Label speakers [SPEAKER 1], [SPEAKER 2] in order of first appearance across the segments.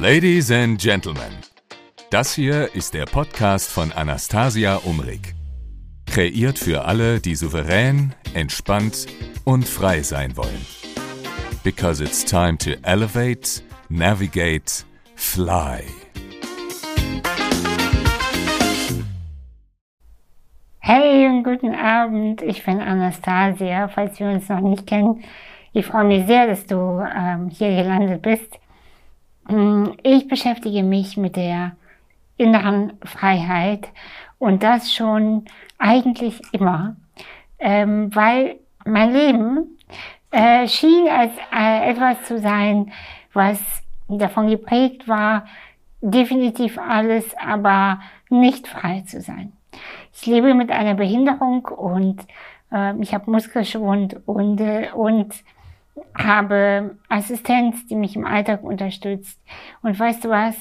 [SPEAKER 1] Ladies and Gentlemen, das hier ist der Podcast von Anastasia Umrig. Kreiert für alle, die souverän, entspannt und frei sein wollen. Because it's time to elevate, navigate, fly.
[SPEAKER 2] Hey und guten Abend, ich bin Anastasia, falls wir uns noch nicht kennen. Ich freue mich sehr, dass du ähm, hier gelandet bist. Mm, ich beschäftige mich mit der inneren Freiheit und das schon eigentlich immer, ähm, weil mein Leben äh, schien als äh, etwas zu sein, was davon geprägt war, definitiv alles, aber nicht frei zu sein. Ich lebe mit einer Behinderung und äh, ich habe Muskelschwund und, äh, und habe Assistenz, die mich im Alltag unterstützt. Und weißt du was?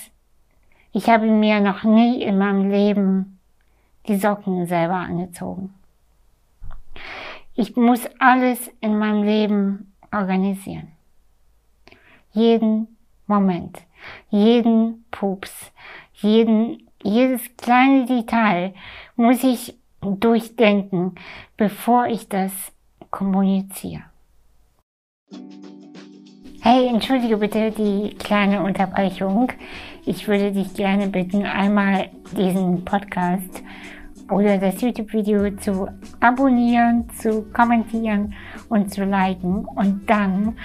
[SPEAKER 2] Ich habe mir noch nie in meinem Leben die Socken selber angezogen. Ich muss alles in meinem Leben organisieren. Jeden Moment, jeden Pups, jeden, jedes kleine Detail muss ich durchdenken, bevor ich das kommuniziere. Hey, entschuldige bitte die kleine Unterbrechung. Ich würde dich gerne bitten, einmal diesen Podcast oder das YouTube-Video zu abonnieren, zu kommentieren und zu liken. Und dann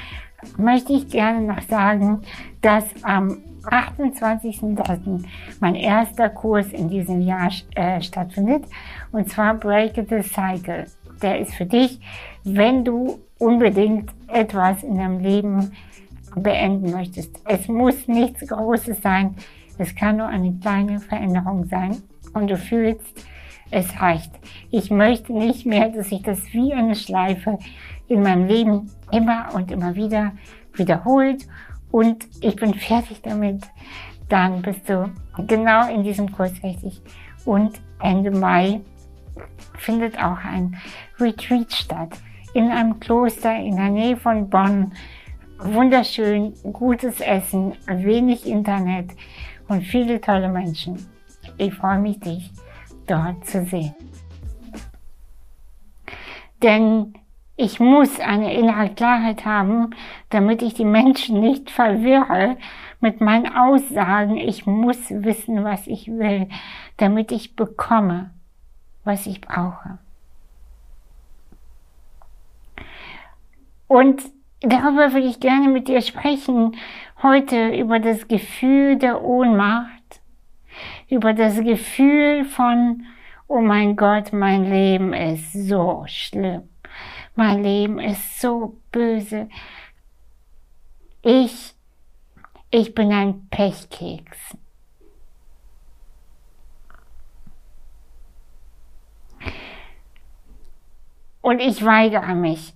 [SPEAKER 2] möchte ich gerne noch sagen, dass am 28.03. mein erster Kurs in diesem Jahr äh, stattfindet. Und zwar Break the Cycle. Der ist für dich, wenn du unbedingt etwas in deinem Leben beenden möchtest. Es muss nichts Großes sein. Es kann nur eine kleine Veränderung sein. Und du fühlst, es reicht. Ich möchte nicht mehr, dass sich das wie eine Schleife in meinem Leben immer und immer wieder wiederholt. Und ich bin fertig damit. Dann bist du genau in diesem Kurs richtig. Und Ende Mai findet auch ein Retreat statt in einem Kloster in der Nähe von Bonn. Wunderschön, gutes Essen, wenig Internet und viele tolle Menschen. Ich freue mich, dich dort zu sehen. Denn ich muss eine innere Klarheit haben, damit ich die Menschen nicht verwirre mit meinen Aussagen. Ich muss wissen, was ich will, damit ich bekomme, was ich brauche. Und darüber würde ich gerne mit dir sprechen, heute über das Gefühl der Ohnmacht, über das Gefühl von, oh mein Gott, mein Leben ist so schlimm, mein Leben ist so böse, ich, ich bin ein Pechkeks. Und ich weigere mich,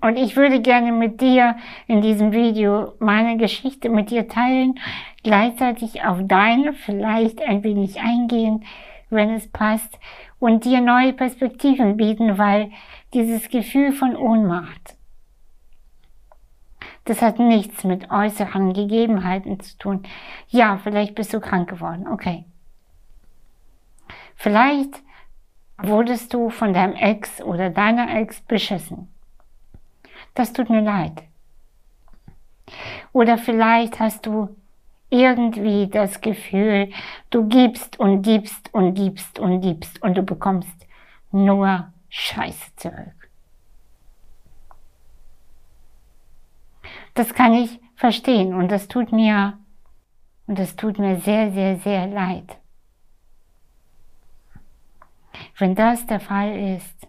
[SPEAKER 2] und ich würde gerne mit dir in diesem Video meine Geschichte mit dir teilen, gleichzeitig auf deine vielleicht ein wenig eingehen, wenn es passt, und dir neue Perspektiven bieten, weil dieses Gefühl von Ohnmacht, das hat nichts mit äußeren Gegebenheiten zu tun. Ja, vielleicht bist du krank geworden, okay. Vielleicht wurdest du von deinem Ex oder deiner Ex beschissen das tut mir leid. Oder vielleicht hast du irgendwie das Gefühl, du gibst und gibst und gibst und gibst und du bekommst nur Scheiße zurück. Das kann ich verstehen und das tut mir und das tut mir sehr, sehr, sehr leid. Wenn das der Fall ist,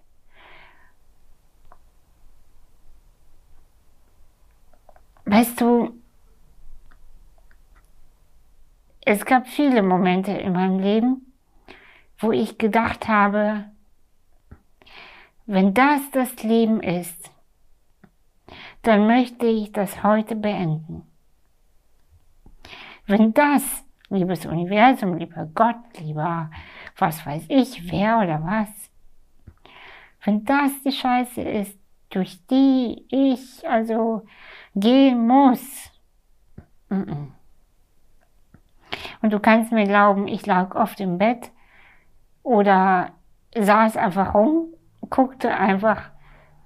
[SPEAKER 2] Weißt du, es gab viele Momente in meinem Leben, wo ich gedacht habe, wenn das das Leben ist, dann möchte ich das heute beenden. Wenn das, liebes Universum, lieber Gott, lieber was weiß ich, wer oder was, wenn das die Scheiße ist, durch die ich also gehen muss. Und du kannst mir glauben, ich lag oft im Bett oder saß einfach rum, guckte einfach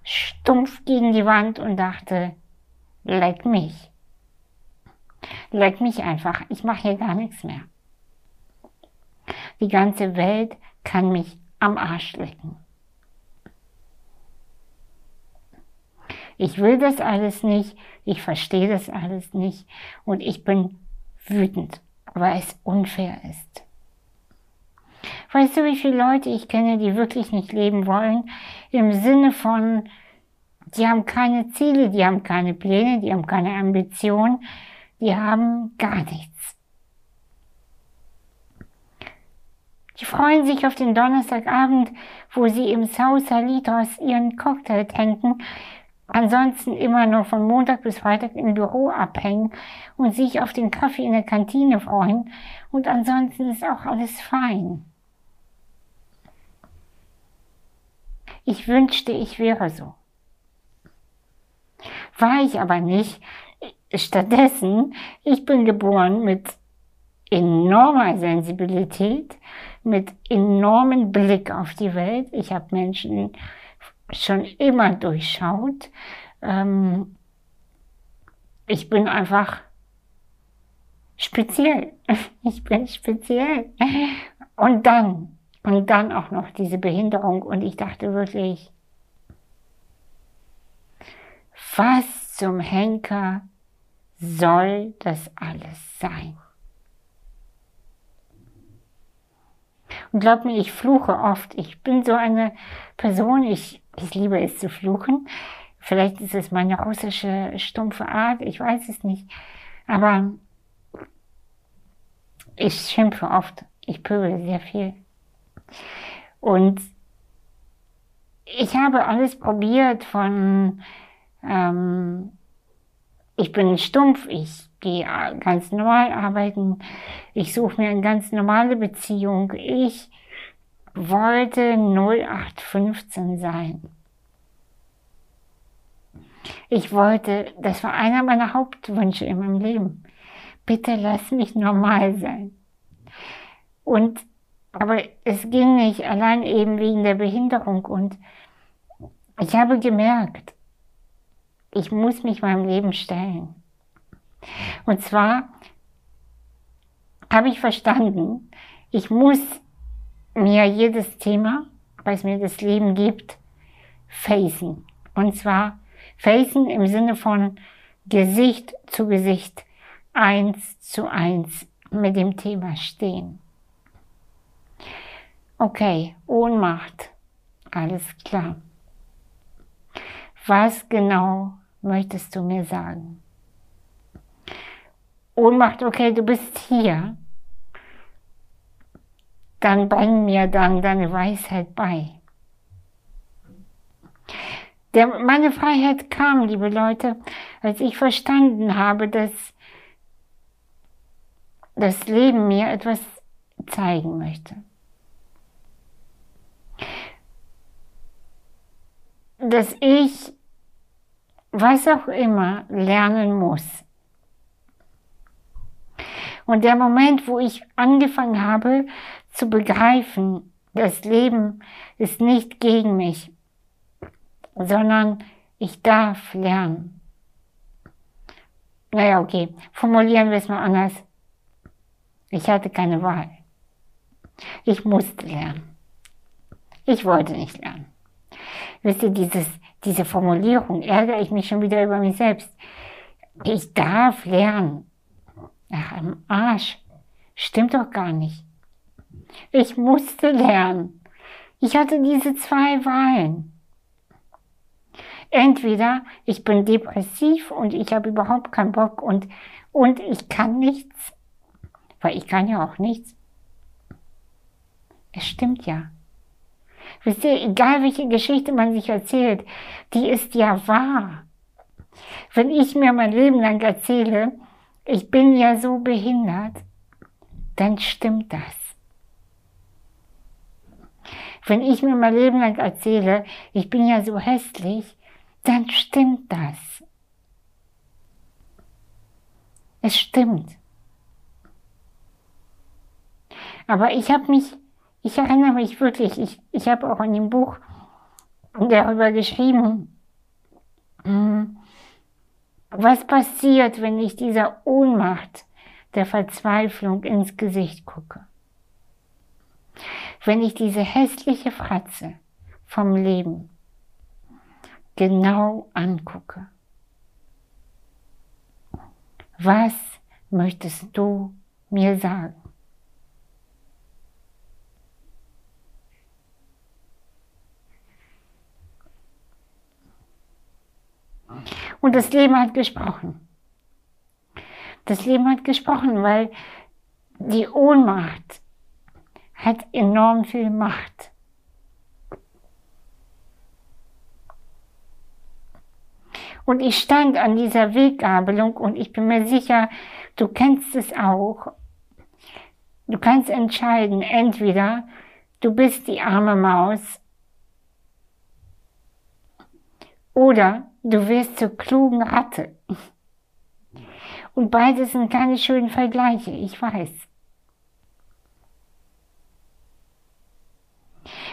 [SPEAKER 2] stumpf gegen die Wand und dachte, leck mich. Leck mich einfach, ich mache hier gar nichts mehr. Die ganze Welt kann mich am Arsch lecken. Ich will das alles nicht, ich verstehe das alles nicht und ich bin wütend, weil es unfair ist. Weißt du, wie viele Leute ich kenne, die wirklich nicht leben wollen? Im Sinne von, die haben keine Ziele, die haben keine Pläne, die haben keine Ambition, die haben gar nichts. Die freuen sich auf den Donnerstagabend, wo sie im Saucer Litros ihren Cocktail tanken, ansonsten immer nur von Montag bis Freitag im Büro abhängen und sich auf den Kaffee in der Kantine freuen und ansonsten ist auch alles fein. Ich wünschte, ich wäre so. War ich aber nicht. Stattdessen, ich bin geboren mit enormer Sensibilität, mit enormem Blick auf die Welt. Ich habe Menschen schon immer durchschaut. Ähm, ich bin einfach speziell. Ich bin speziell. Und dann, und dann auch noch diese Behinderung. Und ich dachte wirklich, was zum Henker soll das alles sein? Glaub mir, ich fluche oft. Ich bin so eine Person, ich ich liebe es zu fluchen. Vielleicht ist es meine russische stumpfe Art, ich weiß es nicht. Aber ich schimpfe oft, ich pöbel sehr viel. Und ich habe alles probiert von, ähm, ich bin stumpf, ich gehe ganz normal arbeiten, ich suche mir eine ganz normale Beziehung, ich wollte 0815 sein. Ich wollte, das war einer meiner Hauptwünsche in meinem Leben. Bitte lass mich normal sein. Und, aber es ging nicht, allein eben wegen der Behinderung. Und ich habe gemerkt, ich muss mich meinem Leben stellen. Und zwar habe ich verstanden, ich muss mir jedes Thema, was mir das Leben gibt, facen. Und zwar facen im Sinne von Gesicht zu Gesicht, eins zu eins mit dem Thema stehen. Okay, Ohnmacht, alles klar. Was genau möchtest du mir sagen? Ohnmacht, okay, du bist hier dann bring mir dann deine Weisheit bei. Der, meine Freiheit kam, liebe Leute, als ich verstanden habe, dass das Leben mir etwas zeigen möchte. Dass ich, was auch immer, lernen muss. Und der Moment, wo ich angefangen habe, zu begreifen, das Leben ist nicht gegen mich, sondern ich darf lernen. Naja, okay, formulieren wir es mal anders. Ich hatte keine Wahl. Ich musste lernen. Ich wollte nicht lernen. Wisst ihr, dieses, diese Formulierung ärgere ich mich schon wieder über mich selbst. Ich darf lernen. Ach, am Arsch. Stimmt doch gar nicht. Ich musste lernen. Ich hatte diese zwei Wahlen. Entweder ich bin depressiv und ich habe überhaupt keinen Bock und, und ich kann nichts, weil ich kann ja auch nichts. Es stimmt ja. Wisst ihr, egal welche Geschichte man sich erzählt, die ist ja wahr. Wenn ich mir mein Leben lang erzähle, ich bin ja so behindert, dann stimmt das. Wenn ich mir mein Leben lang erzähle, ich bin ja so hässlich, dann stimmt das. Es stimmt. Aber ich habe mich, ich erinnere mich wirklich, ich, ich habe auch in dem Buch darüber geschrieben, was passiert, wenn ich dieser Ohnmacht der Verzweiflung ins Gesicht gucke. Wenn ich diese hässliche Fratze vom Leben genau angucke. Was möchtest du mir sagen? Und das Leben hat gesprochen. Das Leben hat gesprochen, weil die Ohnmacht hat enorm viel Macht. Und ich stand an dieser Weggabelung und ich bin mir sicher, du kennst es auch. Du kannst entscheiden, entweder du bist die arme Maus oder du wirst zur klugen Ratte. Und beides sind keine schönen Vergleiche, ich weiß.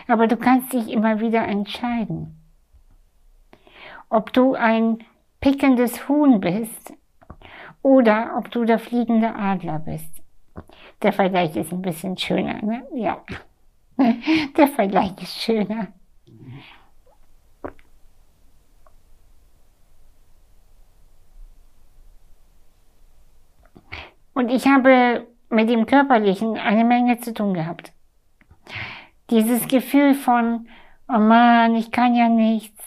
[SPEAKER 2] Aber du kannst dich immer wieder entscheiden ob du ein pickendes Huhn bist oder ob du der fliegende Adler bist. Der Vergleich ist ein bisschen schöner, ne? Ja. Der Vergleich ist schöner. Und ich habe mit dem Körperlichen eine Menge zu tun gehabt. Dieses Gefühl von, oh Mann, ich kann ja nichts.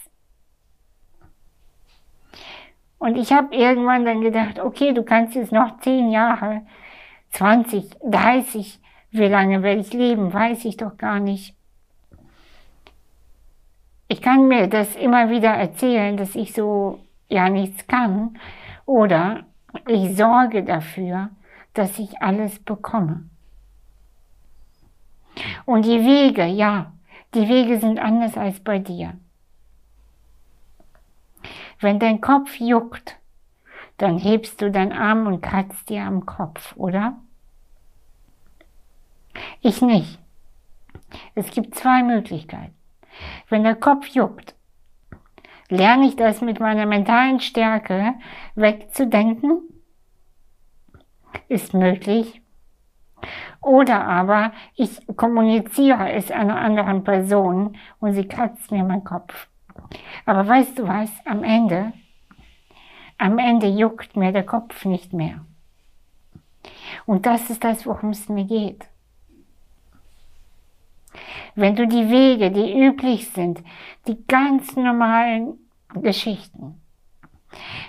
[SPEAKER 2] Und ich habe irgendwann dann gedacht, okay, du kannst jetzt noch zehn Jahre, 20, 30, wie lange werde ich leben, weiß ich doch gar nicht. Ich kann mir das immer wieder erzählen, dass ich so ja nichts kann. Oder ich sorge dafür, dass ich alles bekomme. Und die Wege, ja, die Wege sind anders als bei dir. Wenn dein Kopf juckt, dann hebst du deinen Arm und kratzt dir am Kopf, oder? Ich nicht. Es gibt zwei Möglichkeiten. Wenn der Kopf juckt, lerne ich das mit meiner mentalen Stärke wegzudenken? Ist möglich. Oder aber ich kommuniziere es einer anderen Person und sie kratzt mir meinen Kopf. Aber weißt du was, am Ende, am Ende juckt mir der Kopf nicht mehr. Und das ist das, worum es mir geht. Wenn du die Wege, die üblich sind, die ganz normalen Geschichten,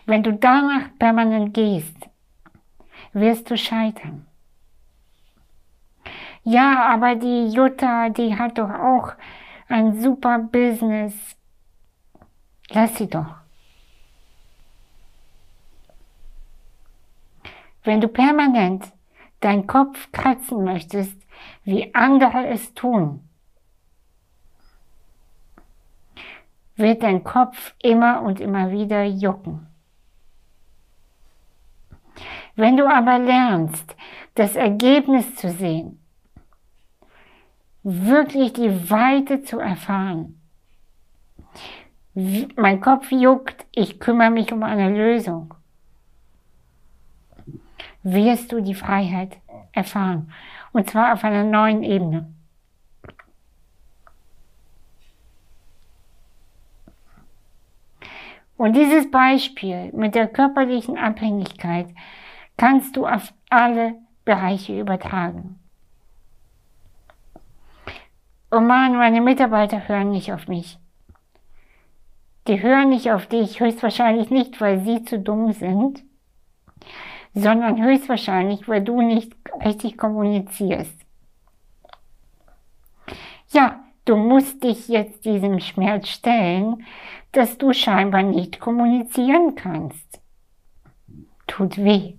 [SPEAKER 2] wenn du danach permanent gehst, wirst du scheitern. Ja, aber die Jutta, die hat doch auch ein super Business Lass sie doch. Wenn du permanent deinen Kopf kratzen möchtest, wie andere es tun, wird dein Kopf immer und immer wieder jucken. Wenn du aber lernst, das Ergebnis zu sehen, wirklich die Weite zu erfahren, mein Kopf juckt, ich kümmere mich um eine Lösung. Wirst du die Freiheit erfahren. Und zwar auf einer neuen Ebene. Und dieses Beispiel mit der körperlichen Abhängigkeit kannst du auf alle Bereiche übertragen. Oh Mann, meine Mitarbeiter hören nicht auf mich. Die hören nicht auf dich, höchstwahrscheinlich nicht, weil sie zu dumm sind, sondern höchstwahrscheinlich, weil du nicht richtig kommunizierst. Ja, du musst dich jetzt diesem Schmerz stellen, dass du scheinbar nicht kommunizieren kannst. Tut weh.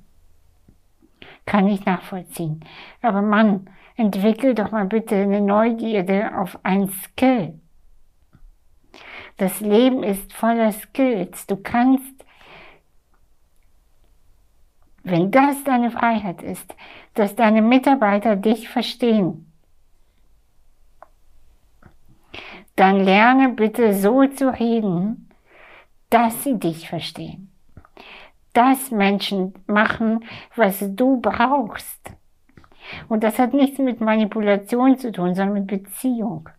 [SPEAKER 2] Kann ich nachvollziehen. Aber Mann, entwickel doch mal bitte eine Neugierde auf ein Skill. Das Leben ist voller Skills. Du kannst Wenn das deine Freiheit ist, dass deine Mitarbeiter dich verstehen, dann lerne bitte so zu reden, dass sie dich verstehen. Dass Menschen machen, was du brauchst. Und das hat nichts mit Manipulation zu tun, sondern mit Beziehung.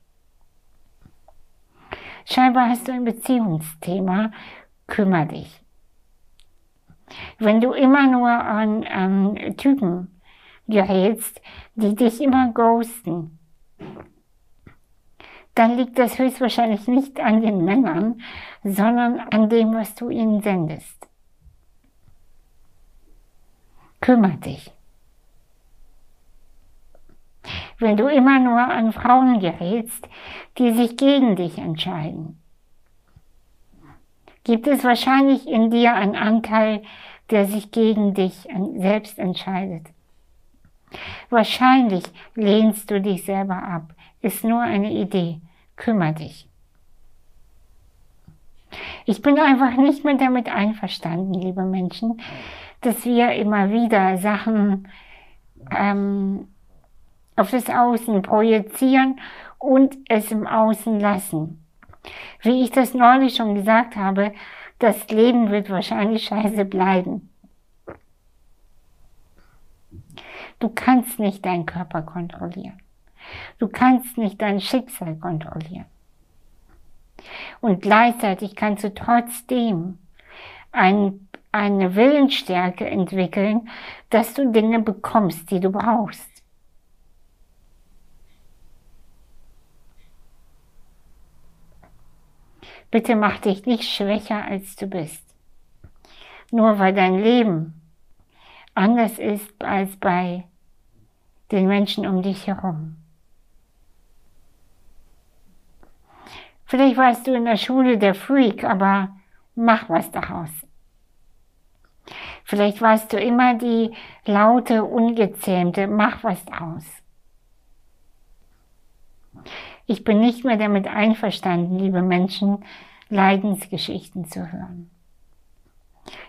[SPEAKER 2] Scheinbar hast du ein Beziehungsthema, kümmer dich. Wenn du immer nur an, an Typen gerätst, die dich immer ghosten, dann liegt das höchstwahrscheinlich nicht an den Männern, sondern an dem, was du ihnen sendest. Kümmer dich. Wenn du immer nur an Frauen gerätst, die sich gegen dich entscheiden, gibt es wahrscheinlich in dir einen Anteil, der sich gegen dich selbst entscheidet. Wahrscheinlich lehnst du dich selber ab. Ist nur eine Idee. Kümmer dich. Ich bin einfach nicht mehr damit einverstanden, liebe Menschen, dass wir immer wieder Sachen ähm, auf das Außen projizieren und es im Außen lassen. Wie ich das neulich schon gesagt habe, das Leben wird wahrscheinlich scheiße bleiben. Du kannst nicht deinen Körper kontrollieren. Du kannst nicht dein Schicksal kontrollieren. Und gleichzeitig kannst du trotzdem ein, eine Willensstärke entwickeln, dass du Dinge bekommst, die du brauchst. Bitte mach dich nicht schwächer, als du bist. Nur weil dein Leben anders ist als bei den Menschen um dich herum. Vielleicht warst du in der Schule der Freak, aber mach was daraus. Vielleicht warst du immer die laute, ungezähmte, mach was daraus. Ich bin nicht mehr damit einverstanden, liebe Menschen, Leidensgeschichten zu hören.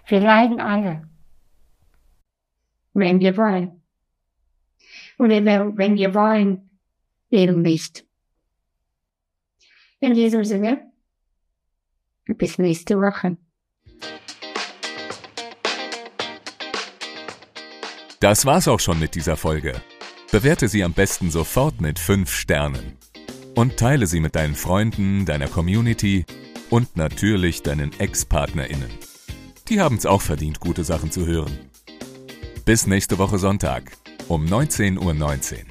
[SPEAKER 2] Wir leiden alle. Wenn wir wollen. Und wenn wir wollen, eben nicht. In diesem Sinne, bis nächste Woche.
[SPEAKER 1] Das war's auch schon mit dieser Folge. Bewerte sie am besten sofort mit 5 Sternen und teile sie mit deinen Freunden, deiner Community und natürlich deinen Ex-PartnerInnen. Die haben's auch verdient, gute Sachen zu hören. Bis nächste Woche Sonntag um 19.19 Uhr.